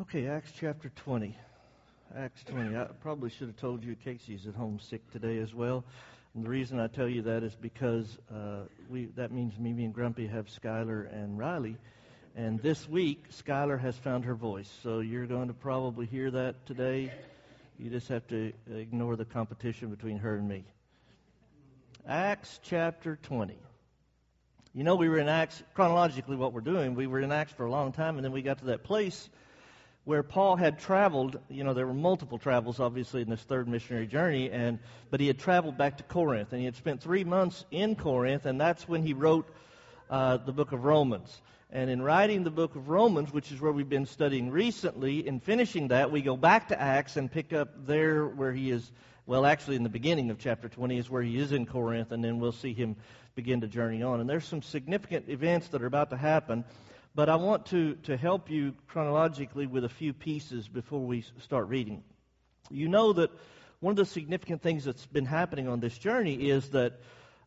Okay, Acts chapter 20. Acts 20. I probably should have told you Casey's at home sick today as well. And the reason I tell you that is because uh, we that means Mimi and Grumpy have Skylar and Riley. And this week, Skylar has found her voice. So you're going to probably hear that today. You just have to ignore the competition between her and me. Acts chapter 20. You know, we were in Acts, chronologically, what we're doing, we were in Acts for a long time, and then we got to that place where Paul had traveled. You know, there were multiple travels, obviously, in this third missionary journey, and but he had traveled back to Corinth, and he had spent three months in Corinth, and that's when he wrote uh, the book of Romans. And in writing the book of Romans, which is where we've been studying recently, in finishing that, we go back to Acts and pick up there where he is. Well, actually, in the beginning of chapter 20 is where he is in Corinth, and then we'll see him begin to journey on. And there's some significant events that are about to happen. But I want to, to help you chronologically with a few pieces before we start reading. You know that one of the significant things that's been happening on this journey is that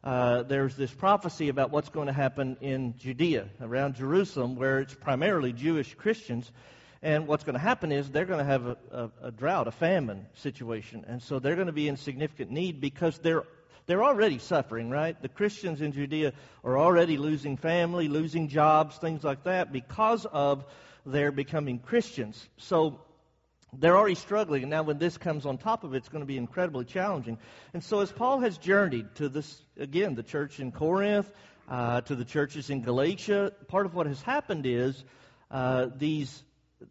uh, there's this prophecy about what's going to happen in Judea, around Jerusalem, where it's primarily Jewish Christians. And what's going to happen is they're going to have a, a, a drought, a famine situation. And so they're going to be in significant need because they're they're already suffering, right? The Christians in Judea are already losing family, losing jobs, things like that because of their becoming Christians. So they're already struggling. And now, when this comes on top of it, it's going to be incredibly challenging. And so, as Paul has journeyed to this, again, the church in Corinth, uh, to the churches in Galatia, part of what has happened is uh, these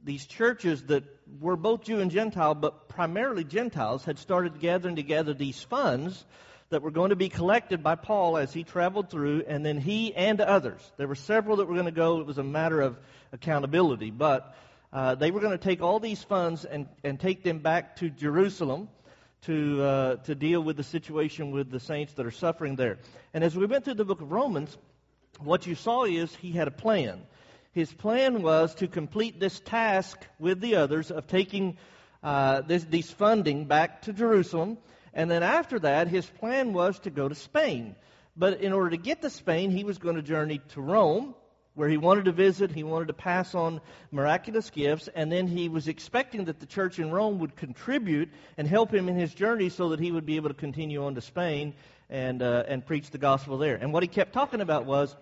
these churches that were both Jew and Gentile, but primarily Gentiles, had started gathering together these funds that were going to be collected by Paul as he traveled through, and then he and others. There were several that were going to go. It was a matter of accountability, but uh, they were going to take all these funds and, and take them back to Jerusalem to, uh, to deal with the situation with the saints that are suffering there. And as we went through the book of Romans, what you saw is he had a plan. His plan was to complete this task with the others of taking uh, this, these funding back to Jerusalem and then after that, his plan was to go to Spain. But in order to get to Spain, he was going to journey to Rome, where he wanted to visit. He wanted to pass on miraculous gifts. And then he was expecting that the church in Rome would contribute and help him in his journey so that he would be able to continue on to Spain and, uh, and preach the gospel there. And what he kept talking about was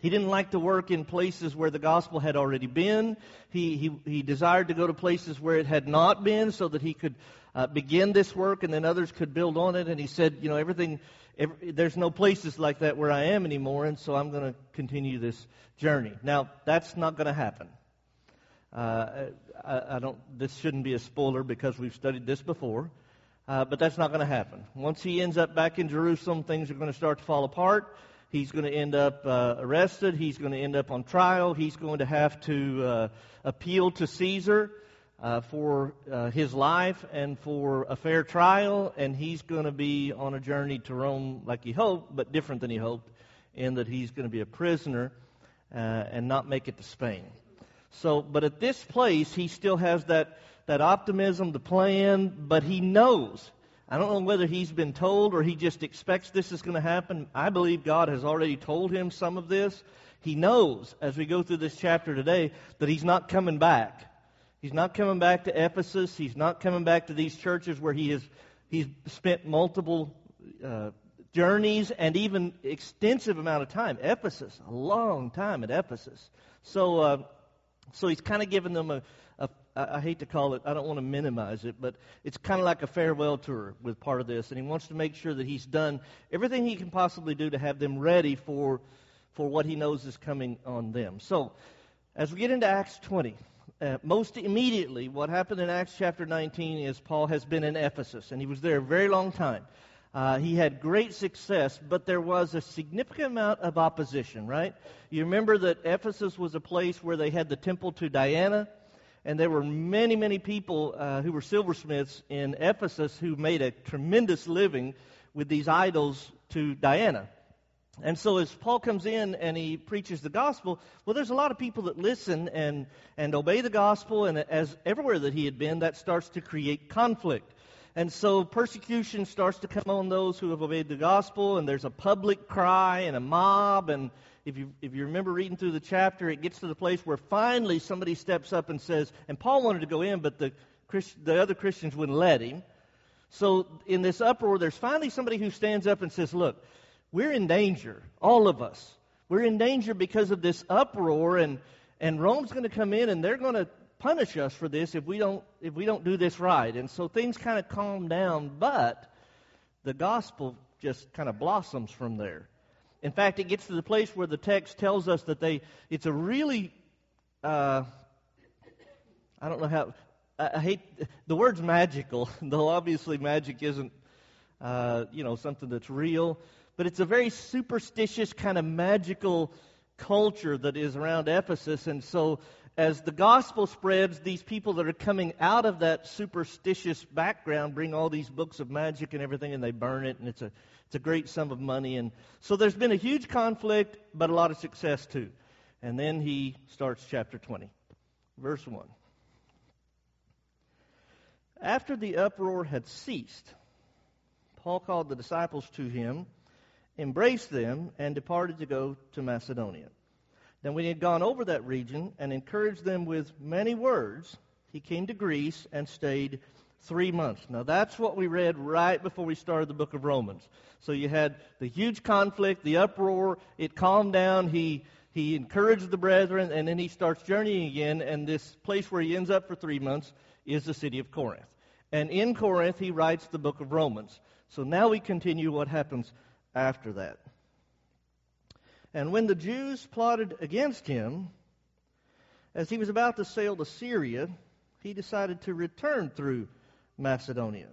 he didn't like to work in places where the gospel had already been. He, he, he desired to go to places where it had not been so that he could uh, begin this work and then others could build on it. And he said, you know, everything, every, there's no places like that where I am anymore, and so I'm going to continue this journey. Now, that's not going to happen. Uh, I, I, don't. This shouldn't be a spoiler because we've studied this before, uh, but that's not going to happen. Once he ends up back in Jerusalem, things are going to start to fall apart. He's going to end up uh, arrested. He's going to end up on trial. He's going to have to uh, appeal to Caesar uh, for uh, his life and for a fair trial, and he's going to be on a journey to Rome like he hoped, but different than he hoped, in that he's going to be a prisoner uh, and not make it to Spain. So, but at this place, he still has that, that optimism, the plan, but he knows. I don't know whether he's been told or he just expects this is going to happen. I believe God has already told him some of this. He knows, as we go through this chapter today, that he's not coming back. He's not coming back to Ephesus. He's not coming back to these churches where he has he's spent multiple uh, journeys and even extensive amount of time. Ephesus, a long time at Ephesus. So, uh, so he's kind of given them a, a. I hate to call it. I don't want to minimize it, but it's kind of like a farewell tour with part of this, and he wants to make sure that he's done everything he can possibly do to have them ready for for what he knows is coming on them. So, as we get into Acts 20 uh, most immediately, what happened in Acts chapter 19 is Paul has been in Ephesus, and he was there a very long time. Uh, he had great success, but there was a significant amount of opposition, right? You remember that Ephesus was a place where they had the temple to Diana, and there were many, many people uh, who were silversmiths in Ephesus who made a tremendous living with these idols to Diana. And so as Paul comes in and he preaches the gospel, well, there's a lot of people that listen and, and obey the gospel, and as everywhere that he had been, that starts to create conflict. And so persecution starts to come on those who have obeyed the gospel, and there's a public cry and a mob, and if you, if you remember reading through the chapter, it gets to the place where finally somebody steps up and says, and Paul wanted to go in, but the, Christ, the other Christians wouldn't let him. So in this uproar, there's finally somebody who stands up and says, Look, we're in danger, all of us. We're in danger because of this uproar, and, and Rome's going to come in and they're going to punish us for this if we don't if we don't do this right. And so things kind of calm down, but the gospel just kind of blossoms from there. In fact, it gets to the place where the text tells us that they it's a really uh, I don't know how I hate the word's magical, though obviously magic isn't uh, you know something that's real, but it's a very superstitious kind of magical culture that is around Ephesus, and so as the gospel spreads, these people that are coming out of that superstitious background bring all these books of magic and everything, and they burn it, and it's a it's a great sum of money, and so there's been a huge conflict, but a lot of success too. And then he starts chapter 20, verse 1. After the uproar had ceased, Paul called the disciples to him, embraced them, and departed to go to Macedonia. Then, when he had gone over that region and encouraged them with many words, he came to Greece and stayed three months. Now, that's what we read right before we started the book of Romans. So, you had the huge conflict, the uproar, it calmed down. He he encouraged the brethren, and then he starts journeying again. And this place where he ends up for three months is the city of Corinth. And in Corinth, he writes the book of Romans. So now we continue what happens after that. And when the Jews plotted against him, as he was about to sail to Syria, he decided to return through Macedonia.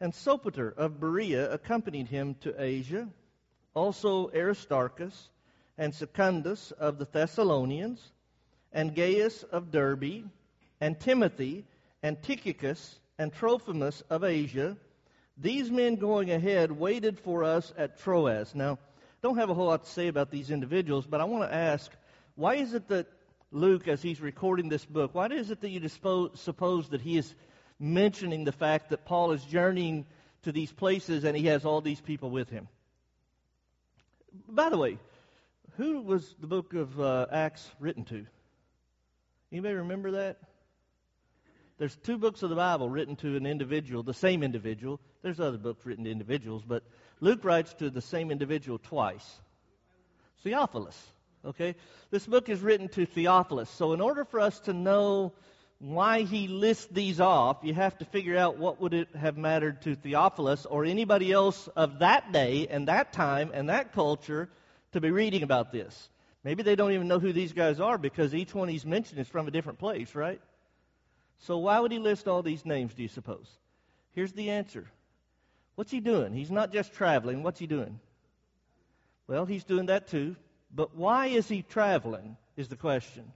And Sopater of Berea accompanied him to Asia, also Aristarchus and Secundus of the Thessalonians, and Gaius of Derbe, and Timothy, and Tychicus, and Trophimus of Asia. These men going ahead waited for us at Troas. Now, don't have a whole lot to say about these individuals, but I want to ask why is it that Luke, as he's recording this book, why is it that you dispose, suppose that he is mentioning the fact that Paul is journeying to these places and he has all these people with him? By the way, who was the book of uh, Acts written to? Anybody remember that? There's two books of the Bible written to an individual, the same individual. There's other books written to individuals, but Luke writes to the same individual twice. Theophilus. Okay? This book is written to Theophilus. So in order for us to know why he lists these off, you have to figure out what would it have mattered to Theophilus or anybody else of that day and that time and that culture to be reading about this. Maybe they don't even know who these guys are because each one he's mentioned is from a different place, right? So why would he list all these names, do you suppose? Here's the answer. What's he doing? He's not just traveling. What's he doing? Well, he's doing that too. But why is he traveling, is the question.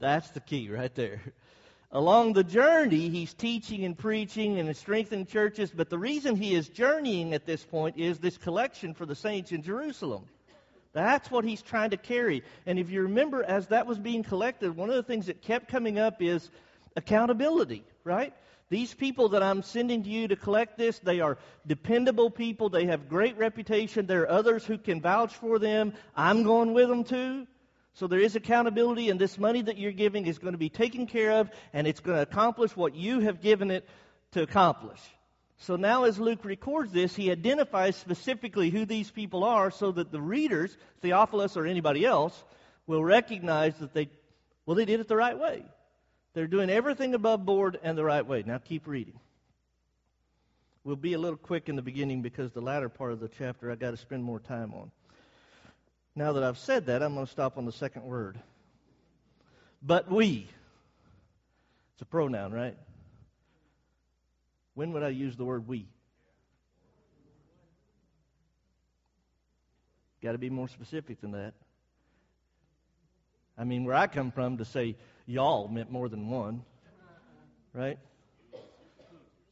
That's the key right there. Along the journey, he's teaching and preaching and strengthening churches, but the reason he is journeying at this point is this collection for the saints in Jerusalem. That's what he's trying to carry. And if you remember, as that was being collected, one of the things that kept coming up is accountability, right? These people that I'm sending to you to collect this, they are dependable people. They have great reputation. There are others who can vouch for them. I'm going with them too. So there is accountability, and this money that you're giving is going to be taken care of, and it's going to accomplish what you have given it to accomplish. So now, as Luke records this, he identifies specifically who these people are so that the readers, Theophilus or anybody else, will recognize that they, well, they did it the right way. They're doing everything above board and the right way. Now keep reading. We'll be a little quick in the beginning because the latter part of the chapter I've got to spend more time on. Now that I've said that, I'm going to stop on the second word. But we. It's a pronoun, right? When would I use the word we? Got to be more specific than that. I mean, where I come from, to say y'all meant more than one, right?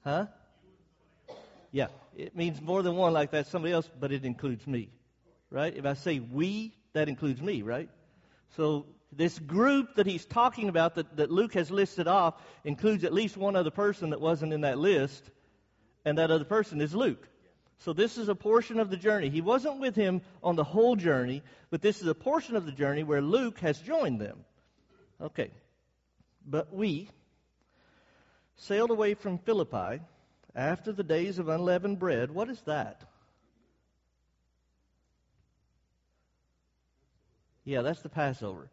Huh? Yeah, it means more than one like that, somebody else, but it includes me right? If I say we, that includes me, right? So this group that he's talking about that, that Luke has listed off includes at least one other person that wasn't in that list, and that other person is Luke. So this is a portion of the journey. He wasn't with him on the whole journey, but this is a portion of the journey where Luke has joined them. Okay. But we sailed away from Philippi after the days of unleavened bread. What is that? Yeah, that's the Passover.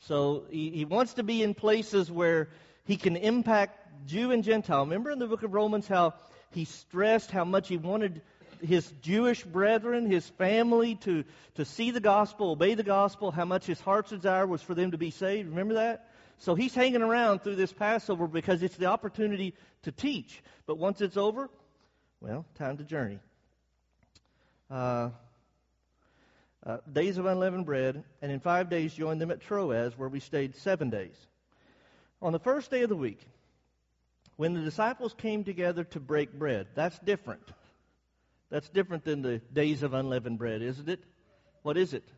So he, he wants to be in places where he can impact Jew and Gentile. Remember in the book of Romans how he stressed how much he wanted his Jewish brethren, his family, to, to see the gospel, obey the gospel, how much his heart's desire was for them to be saved. Remember that? So he's hanging around through this Passover because it's the opportunity to teach. But once it's over, well, time to journey. Uh, uh, days of unleavened bread, and in five days joined them at Troas, where we stayed seven days. On the first day of the week, when the disciples came together to break bread, that's different. That's different than the days of unleavened bread, isn't it? What is it?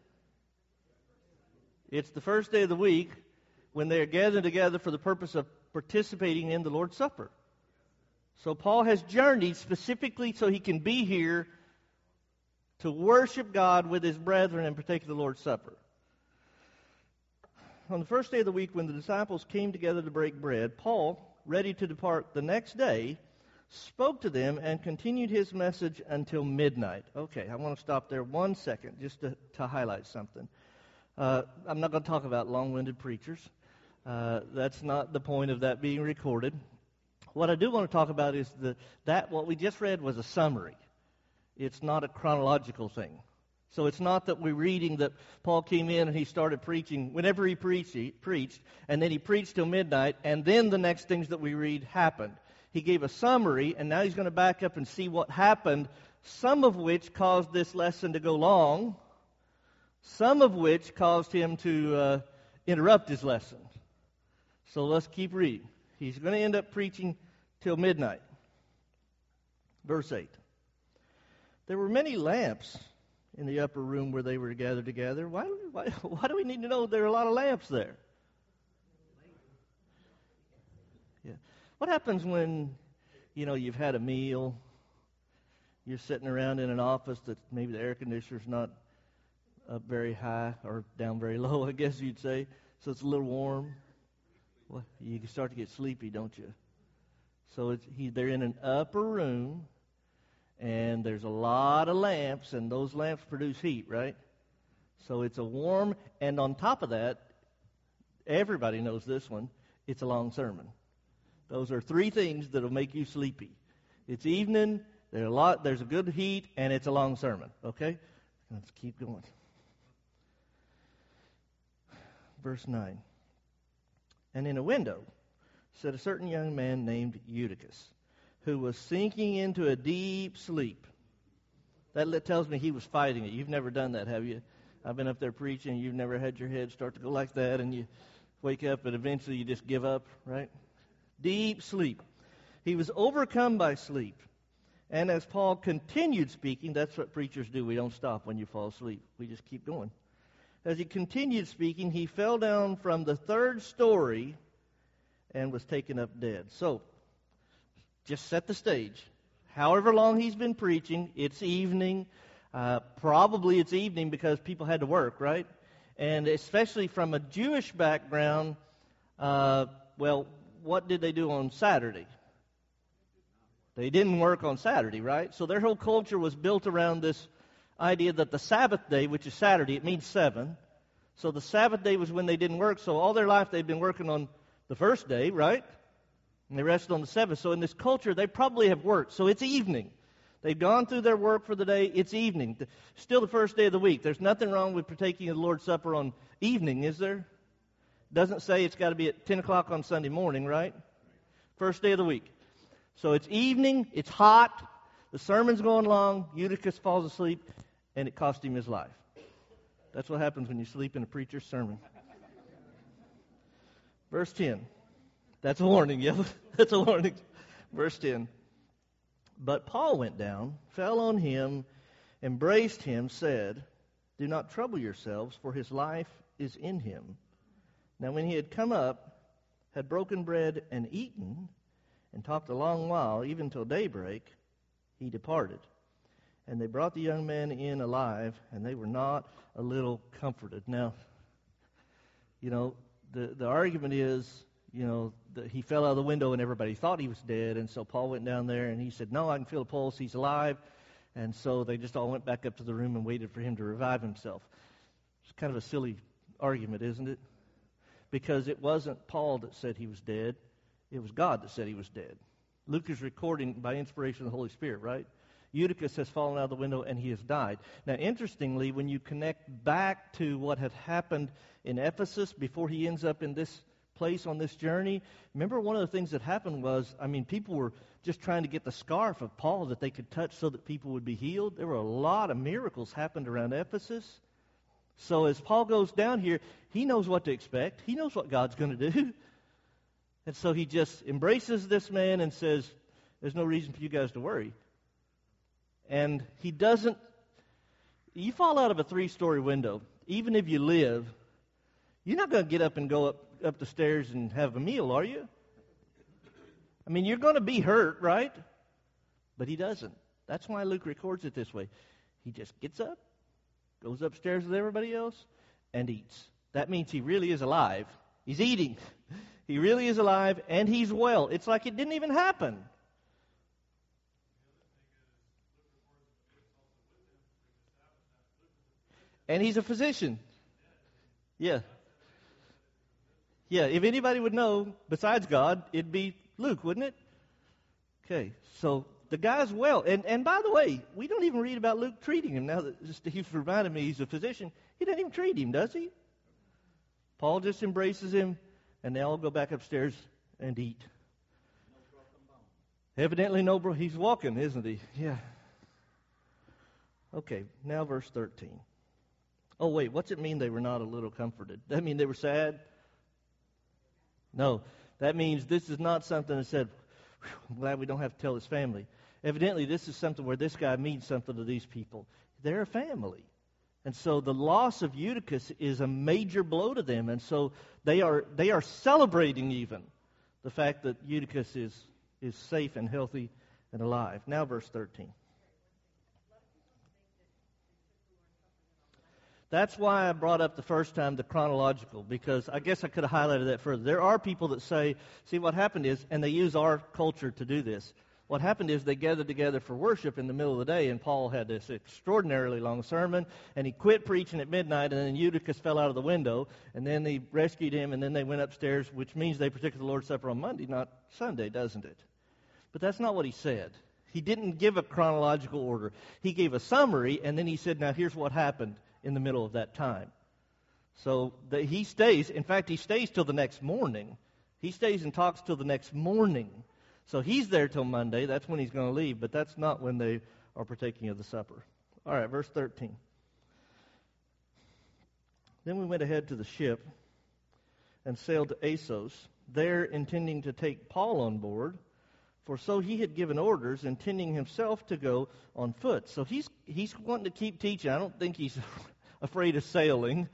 It's the first day of the week when they are gathered together for the purpose of participating in the Lord's Supper. So Paul has journeyed specifically so he can be here to worship God with his brethren and partake of the Lord's Supper. On the first day of the week, when the disciples came together to break bread, Paul, ready to depart the next day, spoke to them and continued his message until midnight. Okay, I want to stop there one second just to, to highlight something. Uh, I'm not going to talk about long winded preachers. Uh, that's not the point of that being recorded. What I do want to talk about is the, that what we just read was a summary. It's not a chronological thing. So it's not that we're reading that Paul came in and he started preaching whenever he preached, he preached, and then he preached till midnight, and then the next things that we read happened. He gave a summary, and now he's going to back up and see what happened, some of which caused this lesson to go long, some of which caused him to uh, interrupt his lesson. So let's keep reading. He's going to end up preaching till midnight. Verse 8. There were many lamps in the upper room where they were gathered together. Why, why, why do we need to know there are a lot of lamps there? Yeah. What happens when, you know, you've had a meal, you're sitting around in an office that maybe the air conditioner's not up very high or down very low, I guess you'd say, so it's a little warm. Well, you start to get sleepy, don't you? So it's, he, they're in an upper room and there's a lot of lamps, and those lamps produce heat, right? So it's a warm, and on top of that, everybody knows this one, it's a long sermon. Those are three things that'll make you sleepy. It's evening, there's a lot, there's a good heat, and it's a long sermon. Okay? Let's keep going. Verse 9. And in a window sat a certain young man named Eutychus who was sinking into a deep sleep. That tells me he was fighting it. You've never done that, have you? I've been up there preaching. You've never had your head start to go like that, and you wake up, and eventually you just give up, right? Deep sleep. He was overcome by sleep. And as Paul continued speaking, that's what preachers do. We don't stop when you fall asleep, we just keep going. As he continued speaking, he fell down from the third story and was taken up dead. So, just set the stage. However long he's been preaching, it's evening. Uh, probably it's evening because people had to work, right? And especially from a Jewish background, uh, well, what did they do on Saturday? They didn't work on Saturday, right? So their whole culture was built around this idea that the Sabbath day, which is Saturday, it means seven. So the Sabbath day was when they didn't work. So all their life they've been working on the first day, right? And they rested on the seventh. So in this culture, they probably have worked. So it's evening. They've gone through their work for the day. It's evening. Still the first day of the week. There's nothing wrong with partaking of the Lord's Supper on evening, is there? Doesn't say it's got to be at 10 o'clock on Sunday morning, right? First day of the week. So it's evening. It's hot. The sermon's going long. Eutychus falls asleep, and it cost him his life. That's what happens when you sleep in a preacher's sermon. Verse 10. That's a warning, yeah. That's a warning. Verse 10. But Paul went down, fell on him, embraced him, said, Do not trouble yourselves, for his life is in him. Now, when he had come up, had broken bread and eaten, and talked a long while, even till daybreak, he departed. And they brought the young man in alive, and they were not a little comforted. Now, you know, the, the argument is, you know, that he fell out of the window and everybody thought he was dead. And so Paul went down there and he said, No, I can feel a pulse. He's alive. And so they just all went back up to the room and waited for him to revive himself. It's kind of a silly argument, isn't it? Because it wasn't Paul that said he was dead, it was God that said he was dead. Luke is recording by inspiration of the Holy Spirit, right? Eutychus has fallen out of the window and he has died. Now, interestingly, when you connect back to what had happened in Ephesus before he ends up in this place on this journey, remember one of the things that happened was, I mean, people were just trying to get the scarf of Paul that they could touch so that people would be healed. There were a lot of miracles happened around Ephesus. So as Paul goes down here, he knows what to expect. He knows what God's going to do. And so he just embraces this man and says, There's no reason for you guys to worry. And he doesn't, you fall out of a three story window, even if you live, you're not going to get up and go up, up the stairs and have a meal, are you? I mean, you're going to be hurt, right? But he doesn't. That's why Luke records it this way. He just gets up, goes upstairs with everybody else, and eats. That means he really is alive. He's eating. He really is alive, and he's well. It's like it didn't even happen. And he's a physician. Yeah. Yeah, if anybody would know besides God, it'd be Luke, wouldn't it? Okay, so the guy's well. And, and by the way, we don't even read about Luke treating him. Now that Steve's reminded me he's a physician, he doesn't even treat him, does he? Paul just embraces him, and they all go back upstairs and eat. Evidently, no, bro. He's walking, isn't he? Yeah. Okay, now verse 13. Oh, wait, what's it mean they were not a little comforted? That mean they were sad? No. That means this is not something that said, I'm glad we don't have to tell his family. Evidently, this is something where this guy means something to these people. They're a family. And so the loss of Eutychus is a major blow to them. And so they are, they are celebrating even the fact that Eutychus is, is safe and healthy and alive. Now, verse 13. That's why I brought up the first time the chronological, because I guess I could have highlighted that further. There are people that say, see, what happened is, and they use our culture to do this. What happened is they gathered together for worship in the middle of the day, and Paul had this extraordinarily long sermon, and he quit preaching at midnight, and then Eutychus fell out of the window, and then they rescued him, and then they went upstairs, which means they partook of the Lord's Supper on Monday, not Sunday, doesn't it? But that's not what he said. He didn't give a chronological order. He gave a summary, and then he said, now here's what happened in the middle of that time. So the, he stays. In fact, he stays till the next morning. He stays and talks till the next morning. So he's there till Monday. That's when he's going to leave, but that's not when they are partaking of the supper. All right, verse 13. Then we went ahead to the ship and sailed to Assos, there intending to take Paul on board, for so he had given orders, intending himself to go on foot. So he's he's wanting to keep teaching. I don't think he's afraid of sailing.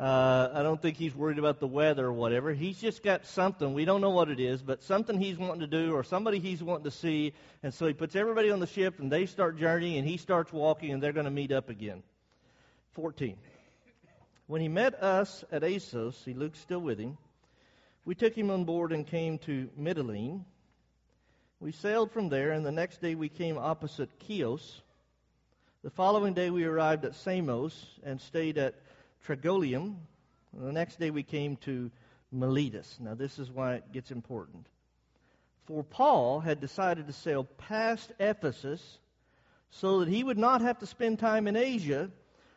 Uh, I don't think he's worried about the weather or whatever. He's just got something. We don't know what it is, but something he's wanting to do or somebody he's wanting to see. And so he puts everybody on the ship and they start journeying and he starts walking and they're going to meet up again. 14. When he met us at Assos, see Luke's still with him, we took him on board and came to Mytilene. We sailed from there, and the next day we came opposite Chios. The following day we arrived at Samos and stayed at Trogyllium. And the next day we came to Miletus. Now this is why it gets important. For Paul had decided to sail past Ephesus so that he would not have to spend time in Asia,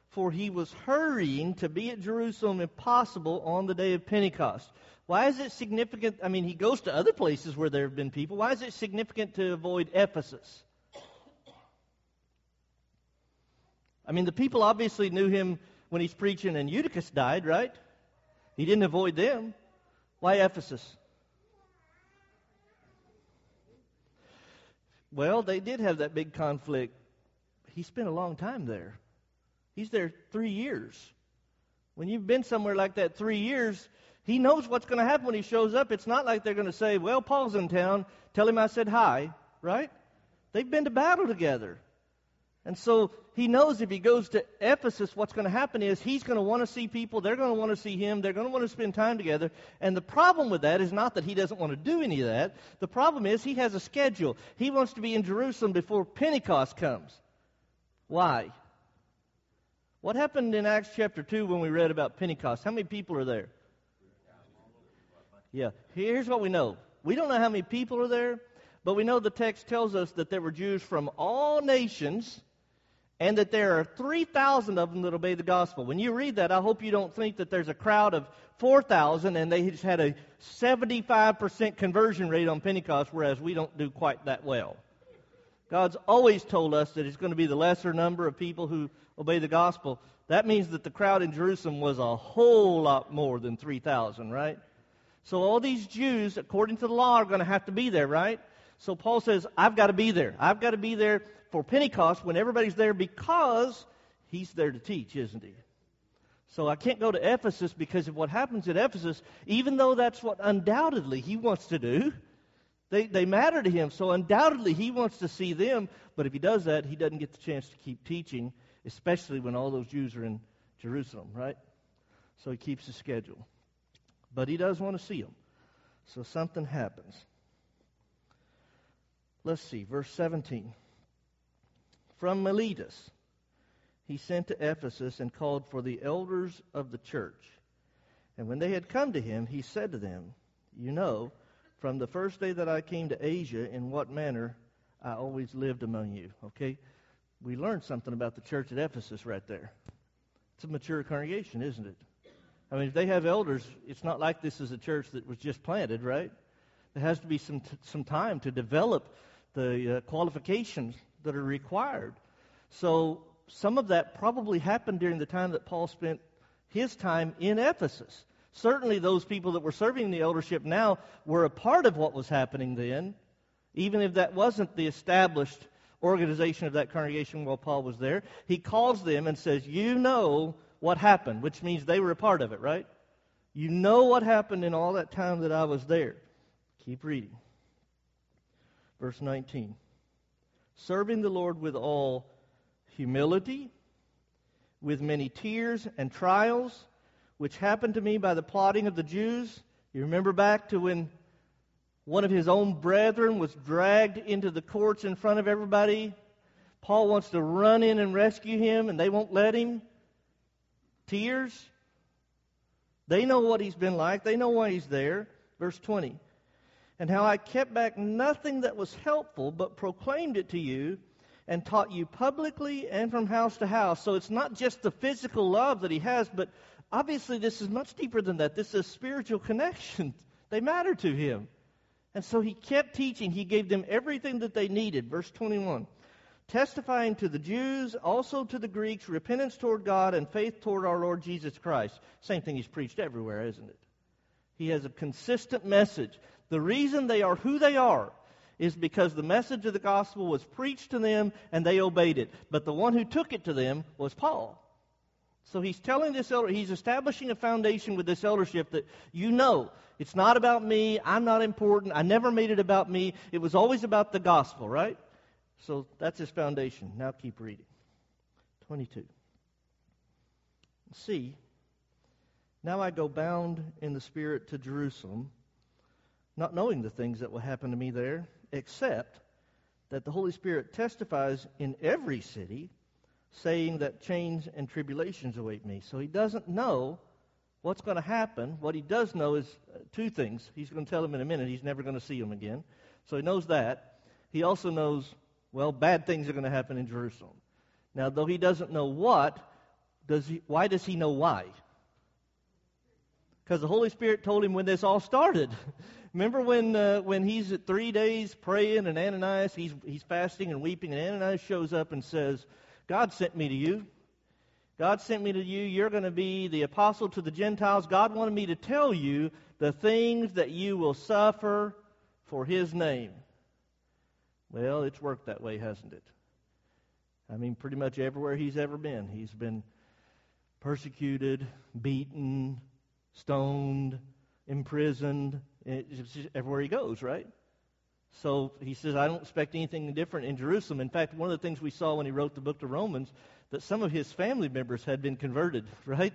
for he was hurrying to be at Jerusalem if possible on the day of Pentecost. Why is it significant? I mean, he goes to other places where there have been people. Why is it significant to avoid Ephesus? I mean, the people obviously knew him when he's preaching and Eutychus died, right? He didn't avoid them. Why Ephesus? Well, they did have that big conflict. He spent a long time there. He's there three years. When you've been somewhere like that three years, he knows what's going to happen when he shows up. It's not like they're going to say, Well, Paul's in town. Tell him I said hi, right? They've been to battle together. And so he knows if he goes to Ephesus, what's going to happen is he's going to want to see people. They're going to want to see him. They're going to want to spend time together. And the problem with that is not that he doesn't want to do any of that. The problem is he has a schedule. He wants to be in Jerusalem before Pentecost comes. Why? What happened in Acts chapter 2 when we read about Pentecost? How many people are there? Yeah. Here's what we know. We don't know how many people are there, but we know the text tells us that there were Jews from all nations and that there are 3,000 of them that obey the gospel. When you read that, I hope you don't think that there's a crowd of 4,000 and they just had a 75% conversion rate on Pentecost, whereas we don't do quite that well. God's always told us that it's going to be the lesser number of people who obey the gospel. That means that the crowd in Jerusalem was a whole lot more than 3,000, right? So all these Jews, according to the law, are going to have to be there, right? So Paul says, I've got to be there. I've got to be there for Pentecost when everybody's there because he's there to teach, isn't he? So I can't go to Ephesus because of what happens at Ephesus, even though that's what undoubtedly he wants to do. They, they matter to him, so undoubtedly he wants to see them, but if he does that, he doesn't get the chance to keep teaching, especially when all those Jews are in Jerusalem, right? So he keeps his schedule. But he does want to see them. So something happens. Let's see, verse 17. From Miletus, he sent to Ephesus and called for the elders of the church. And when they had come to him, he said to them, You know, from the first day that I came to Asia, in what manner I always lived among you. Okay? We learned something about the church at Ephesus right there. It's a mature congregation, isn't it? I mean, if they have elders, it's not like this is a church that was just planted, right? There has to be some, t- some time to develop the uh, qualifications that are required. So some of that probably happened during the time that Paul spent his time in Ephesus. Certainly, those people that were serving the eldership now were a part of what was happening then, even if that wasn't the established organization of that congregation while Paul was there. He calls them and says, You know what happened, which means they were a part of it, right? You know what happened in all that time that I was there. Keep reading. Verse 19. Serving the Lord with all humility, with many tears and trials, which happened to me by the plotting of the Jews. You remember back to when one of his own brethren was dragged into the courts in front of everybody? Paul wants to run in and rescue him, and they won't let him. Tears. They know what he's been like, they know why he's there. Verse 20 and how I kept back nothing that was helpful, but proclaimed it to you and taught you publicly and from house to house. So it's not just the physical love that he has, but obviously this is much deeper than that. This is spiritual connection. They matter to him. And so he kept teaching. He gave them everything that they needed. Verse 21 testifying to the Jews, also to the Greeks, repentance toward God and faith toward our Lord Jesus Christ. Same thing he's preached everywhere, isn't it? He has a consistent message. The reason they are who they are is because the message of the gospel was preached to them and they obeyed it. But the one who took it to them was Paul. So he's telling this elder, he's establishing a foundation with this eldership that you know it's not about me, I'm not important, I never made it about me. It was always about the gospel, right? So that's his foundation. Now keep reading. 22. See, now I go bound in the Spirit to Jerusalem not knowing the things that will happen to me there, except that the Holy Spirit testifies in every city, saying that chains and tribulations await me. So he doesn't know what's going to happen. What he does know is uh, two things. He's going to tell them in a minute he's never going to see them again. So he knows that. He also knows, well, bad things are going to happen in Jerusalem. Now, though he doesn't know what, does he, why does he know why? Because the Holy Spirit told him when this all started. Remember when uh, when he's at three days praying and Ananias he's he's fasting and weeping and Ananias shows up and says, "God sent me to you. God sent me to you. You're going to be the apostle to the Gentiles. God wanted me to tell you the things that you will suffer for His name." Well, it's worked that way, hasn't it? I mean, pretty much everywhere he's ever been, he's been persecuted, beaten, stoned, imprisoned, everywhere he goes, right? So he says, I don't expect anything different in Jerusalem. In fact, one of the things we saw when he wrote the book to Romans, that some of his family members had been converted, right?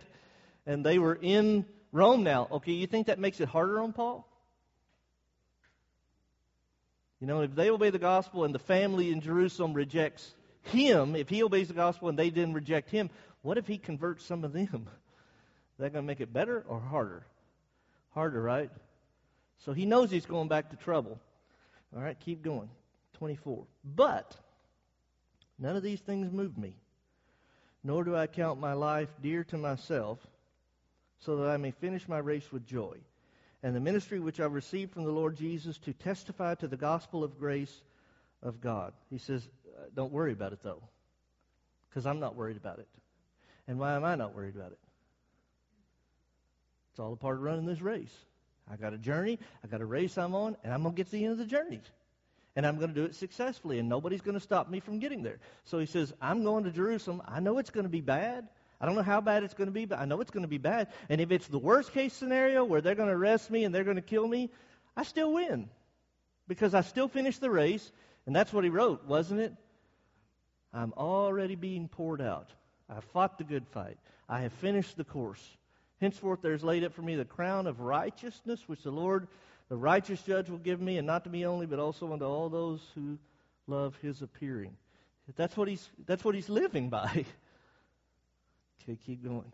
And they were in Rome now. Okay, you think that makes it harder on Paul? You know, if they obey the gospel and the family in Jerusalem rejects him, if he obeys the gospel and they didn't reject him, what if he converts some of them? Is that going to make it better or harder? Harder, right? So he knows he's going back to trouble. All right, keep going. 24. But none of these things move me, nor do I count my life dear to myself, so that I may finish my race with joy, and the ministry which I've received from the Lord Jesus to testify to the gospel of grace of God. He says, uh, Don't worry about it, though, because I'm not worried about it. And why am I not worried about it? It's all a part of running this race. I got a journey, I got a race I'm on, and I'm going to get to the end of the journey. And I'm going to do it successfully, and nobody's going to stop me from getting there. So he says, I'm going to Jerusalem. I know it's going to be bad. I don't know how bad it's going to be, but I know it's going to be bad. And if it's the worst case scenario where they're going to arrest me and they're going to kill me, I still win. Because I still finished the race, and that's what he wrote, wasn't it? I'm already being poured out. I fought the good fight. I have finished the course. Henceforth there is laid up for me the crown of righteousness, which the Lord, the righteous judge, will give me, and not to me only, but also unto all those who love his appearing. That's what he's, that's what he's living by. okay, keep going.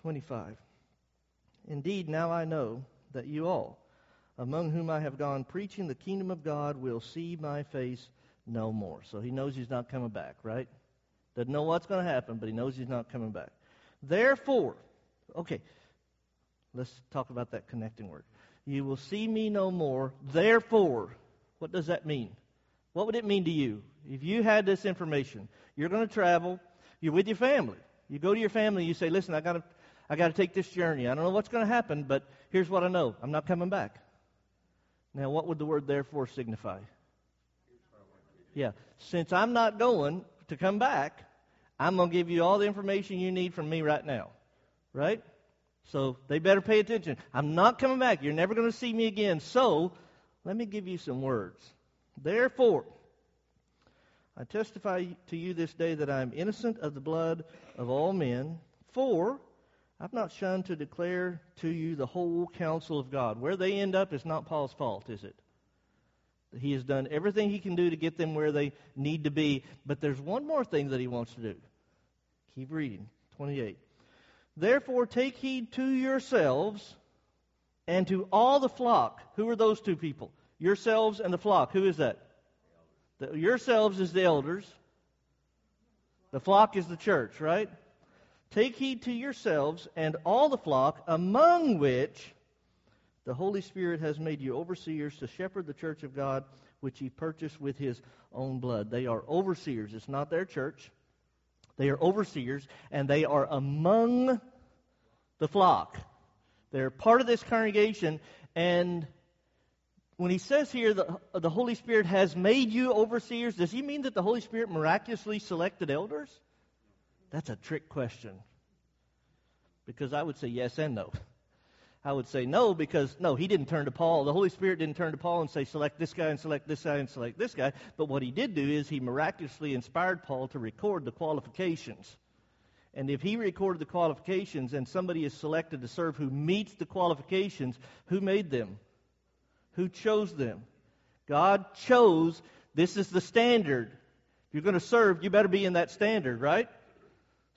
25. Indeed, now I know that you all, among whom I have gone preaching the kingdom of God, will see my face no more. So he knows he's not coming back, right? Doesn't know what's going to happen, but he knows he's not coming back. Therefore, okay, let's talk about that connecting word. You will see me no more. Therefore, what does that mean? What would it mean to you if you had this information? You're going to travel. You're with your family. You go to your family. You say, "Listen, I got to, I got to take this journey. I don't know what's going to happen, but here's what I know: I'm not coming back." Now, what would the word "therefore" signify? Yeah, since I'm not going to come back, I'm going to give you all the information you need from me right now. Right? So they better pay attention. I'm not coming back. You're never going to see me again. So let me give you some words. Therefore, I testify to you this day that I am innocent of the blood of all men, for I've not shunned to declare to you the whole counsel of God. Where they end up is not Paul's fault, is it? He has done everything he can do to get them where they need to be. But there's one more thing that he wants to do. Keep reading. 28. Therefore, take heed to yourselves and to all the flock. Who are those two people? Yourselves and the flock. Who is that? The, yourselves is the elders. The flock is the church, right? Take heed to yourselves and all the flock, among which the Holy Spirit has made you overseers to shepherd the church of God, which he purchased with his own blood. They are overseers. It's not their church. They are overseers, and they are among the flock. They're part of this congregation, and when he says here that the Holy Spirit has made you overseers, does he mean that the Holy Spirit miraculously selected elders? That's a trick question. Because I would say yes and no. I would say no because no, he didn't turn to Paul. The Holy Spirit didn't turn to Paul and say, select this guy and select this guy and select this guy. But what he did do is he miraculously inspired Paul to record the qualifications. And if he recorded the qualifications and somebody is selected to serve who meets the qualifications, who made them? Who chose them? God chose. This is the standard. If you're going to serve, you better be in that standard, right?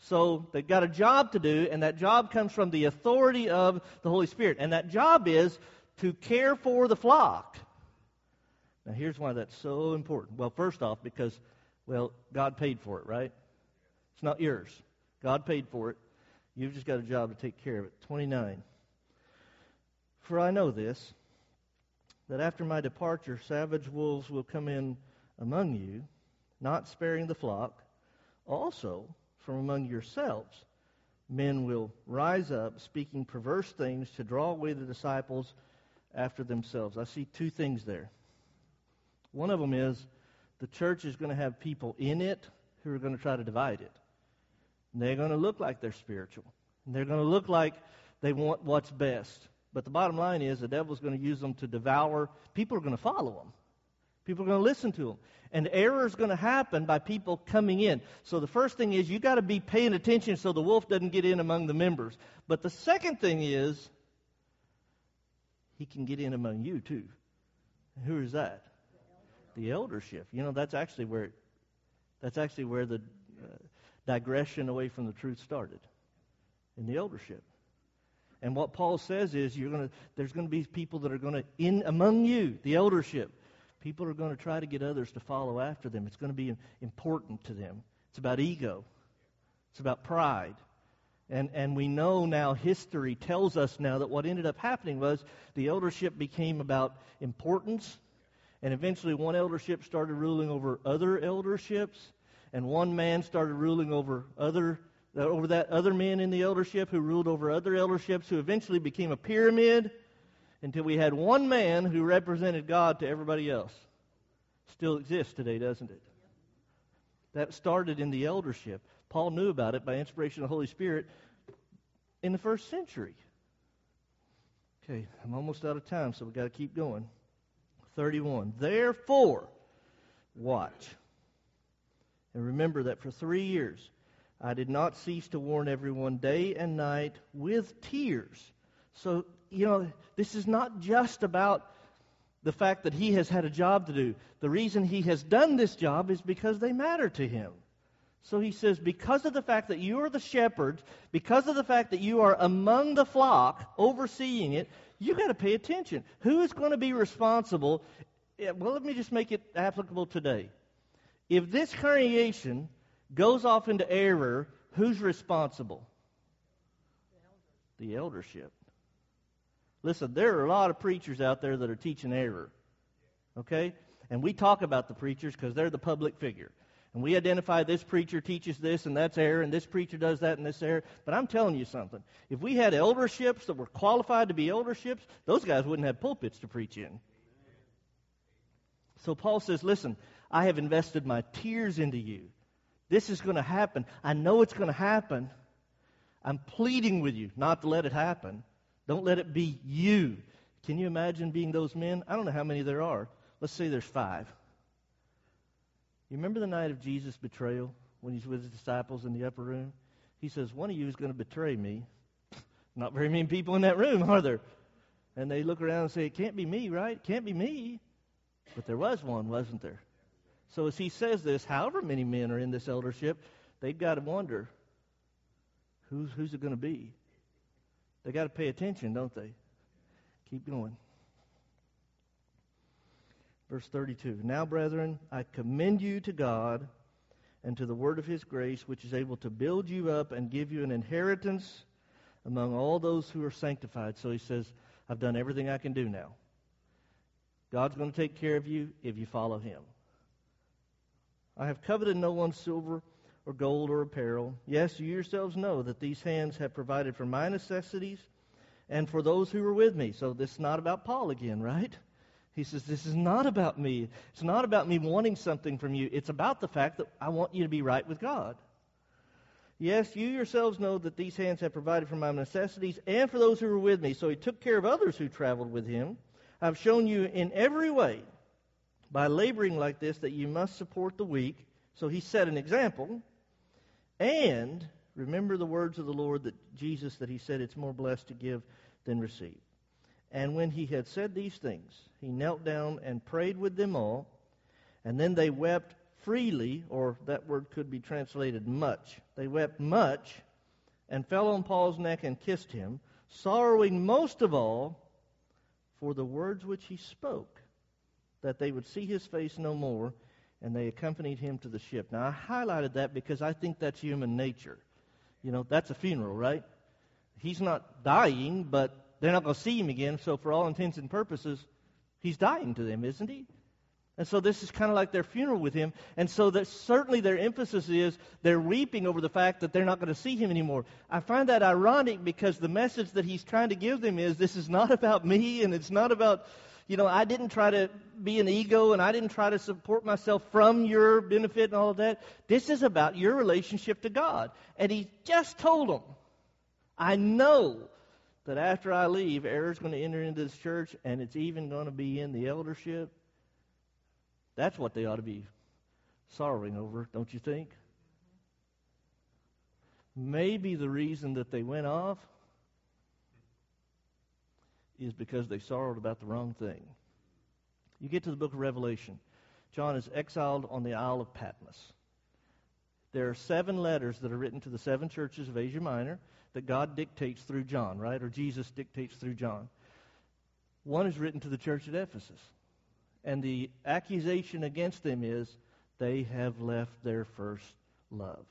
So they've got a job to do, and that job comes from the authority of the Holy Spirit. And that job is to care for the flock. Now, here's why that's so important. Well, first off, because, well, God paid for it, right? It's not yours. God paid for it. You've just got a job to take care of it. 29. For I know this, that after my departure, savage wolves will come in among you, not sparing the flock. Also, from among yourselves, men will rise up speaking perverse things to draw away the disciples after themselves. I see two things there. One of them is the church is going to have people in it who are going to try to divide it. And they're going to look like they're spiritual. And they're going to look like they want what's best. But the bottom line is the devil's going to use them to devour. People are going to follow them. People are going to listen to them. And error is going to happen by people coming in. So the first thing is you got to be paying attention so the wolf doesn't get in among the members. But the second thing is he can get in among you too. And who is that? The eldership. You know, that's actually where it, that's actually where the uh, digression away from the truth started. In the eldership. And what Paul says is you're going to there's going to be people that are going to in among you, the eldership. People are going to try to get others to follow after them. It's going to be important to them. It's about ego. It's about pride. And, and we know now, history tells us now that what ended up happening was the eldership became about importance. And eventually, one eldership started ruling over other elderships. And one man started ruling over other over that other men in the eldership who ruled over other elderships who eventually became a pyramid until we had one man who represented God to everybody else. Still exists today, doesn't it? That started in the eldership. Paul knew about it by inspiration of the Holy Spirit in the first century. Okay, I'm almost out of time, so we've got to keep going. 31. Therefore, watch. And remember that for three years I did not cease to warn everyone day and night with tears. So you know, this is not just about the fact that he has had a job to do. The reason he has done this job is because they matter to him. So he says, because of the fact that you are the shepherd, because of the fact that you are among the flock, overseeing it, you got to pay attention. Who is going to be responsible? Eh, well, let me just make it applicable today. If this congregation goes off into error, who's responsible? The eldership. Listen, there are a lot of preachers out there that are teaching error. Okay? And we talk about the preachers because they're the public figure. And we identify this preacher teaches this and that's error, and this preacher does that and this error. But I'm telling you something. If we had elderships that were qualified to be elderships, those guys wouldn't have pulpits to preach in. So Paul says, Listen, I have invested my tears into you. This is going to happen. I know it's going to happen. I'm pleading with you not to let it happen. Don't let it be you. Can you imagine being those men? I don't know how many there are. Let's say there's five. You remember the night of Jesus' betrayal when he's with his disciples in the upper room? He says, One of you is going to betray me. Not very many people in that room, are there? And they look around and say, It can't be me, right? It can't be me. But there was one, wasn't there? So as he says this, however many men are in this eldership, they've got to wonder who's, who's it going to be? They got to pay attention, don't they? Keep going. Verse 32 Now, brethren, I commend you to God and to the word of his grace, which is able to build you up and give you an inheritance among all those who are sanctified. So he says, I've done everything I can do now. God's going to take care of you if you follow him. I have coveted no one's silver or gold or apparel. Yes, you yourselves know that these hands have provided for my necessities and for those who were with me. So this is not about Paul again, right? He says, This is not about me. It's not about me wanting something from you. It's about the fact that I want you to be right with God. Yes, you yourselves know that these hands have provided for my necessities and for those who were with me. So he took care of others who traveled with him. I've shown you in every way, by laboring like this, that you must support the weak. So he set an example. And remember the words of the Lord that Jesus that he said it's more blessed to give than receive. And when he had said these things, he knelt down and prayed with them all, and then they wept freely, or that word could be translated much. They wept much and fell on Paul's neck and kissed him, sorrowing most of all for the words which he spoke, that they would see his face no more and they accompanied him to the ship. Now, I highlighted that because I think that's human nature. You know, that's a funeral, right? He's not dying, but they're not going to see him again, so for all intents and purposes, he's dying to them, isn't he? And so this is kind of like their funeral with him. And so that certainly their emphasis is they're weeping over the fact that they're not going to see him anymore. I find that ironic because the message that he's trying to give them is this is not about me and it's not about you know, I didn't try to be an ego and I didn't try to support myself from your benefit and all of that. This is about your relationship to God. And he just told them, I know that after I leave, error's going to enter into this church and it's even going to be in the eldership, that's what they ought to be sorrowing over, don't you think? Maybe the reason that they went off is because they sorrowed about the wrong thing. You get to the book of Revelation. John is exiled on the Isle of Patmos. There are seven letters that are written to the seven churches of Asia Minor that God dictates through John, right? Or Jesus dictates through John. One is written to the church at Ephesus. And the accusation against them is they have left their first love.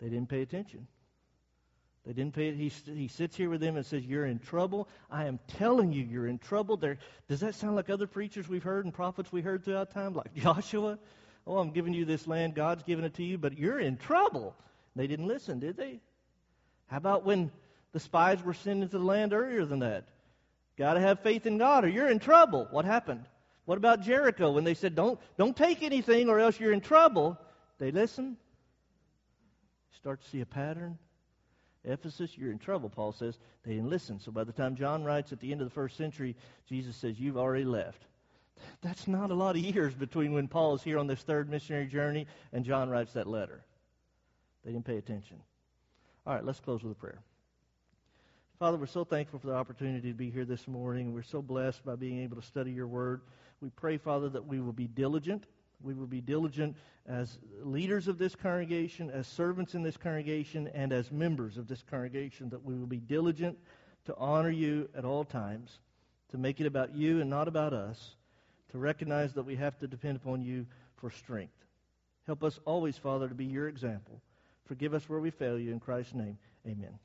They didn't pay attention. They didn't pay. It. He, he sits here with them and says, "You're in trouble. I am telling you, you're in trouble." There, does that sound like other preachers we've heard and prophets we heard throughout time, like Joshua? Oh, I'm giving you this land. God's given it to you, but you're in trouble. They didn't listen, did they? How about when the spies were sent into the land earlier than that? Got to have faith in God, or you're in trouble. What happened? What about Jericho when they said, "Don't, don't take anything, or else you're in trouble"? They listened. Start to see a pattern. Ephesus, you're in trouble, Paul says. They didn't listen. So by the time John writes at the end of the first century, Jesus says, You've already left. That's not a lot of years between when Paul is here on this third missionary journey and John writes that letter. They didn't pay attention. All right, let's close with a prayer. Father, we're so thankful for the opportunity to be here this morning. We're so blessed by being able to study your word. We pray, Father, that we will be diligent we will be diligent as leaders of this congregation, as servants in this congregation, and as members of this congregation, that we will be diligent to honor you at all times, to make it about you and not about us, to recognize that we have to depend upon you for strength. Help us always, Father, to be your example. Forgive us where we fail you. In Christ's name, amen.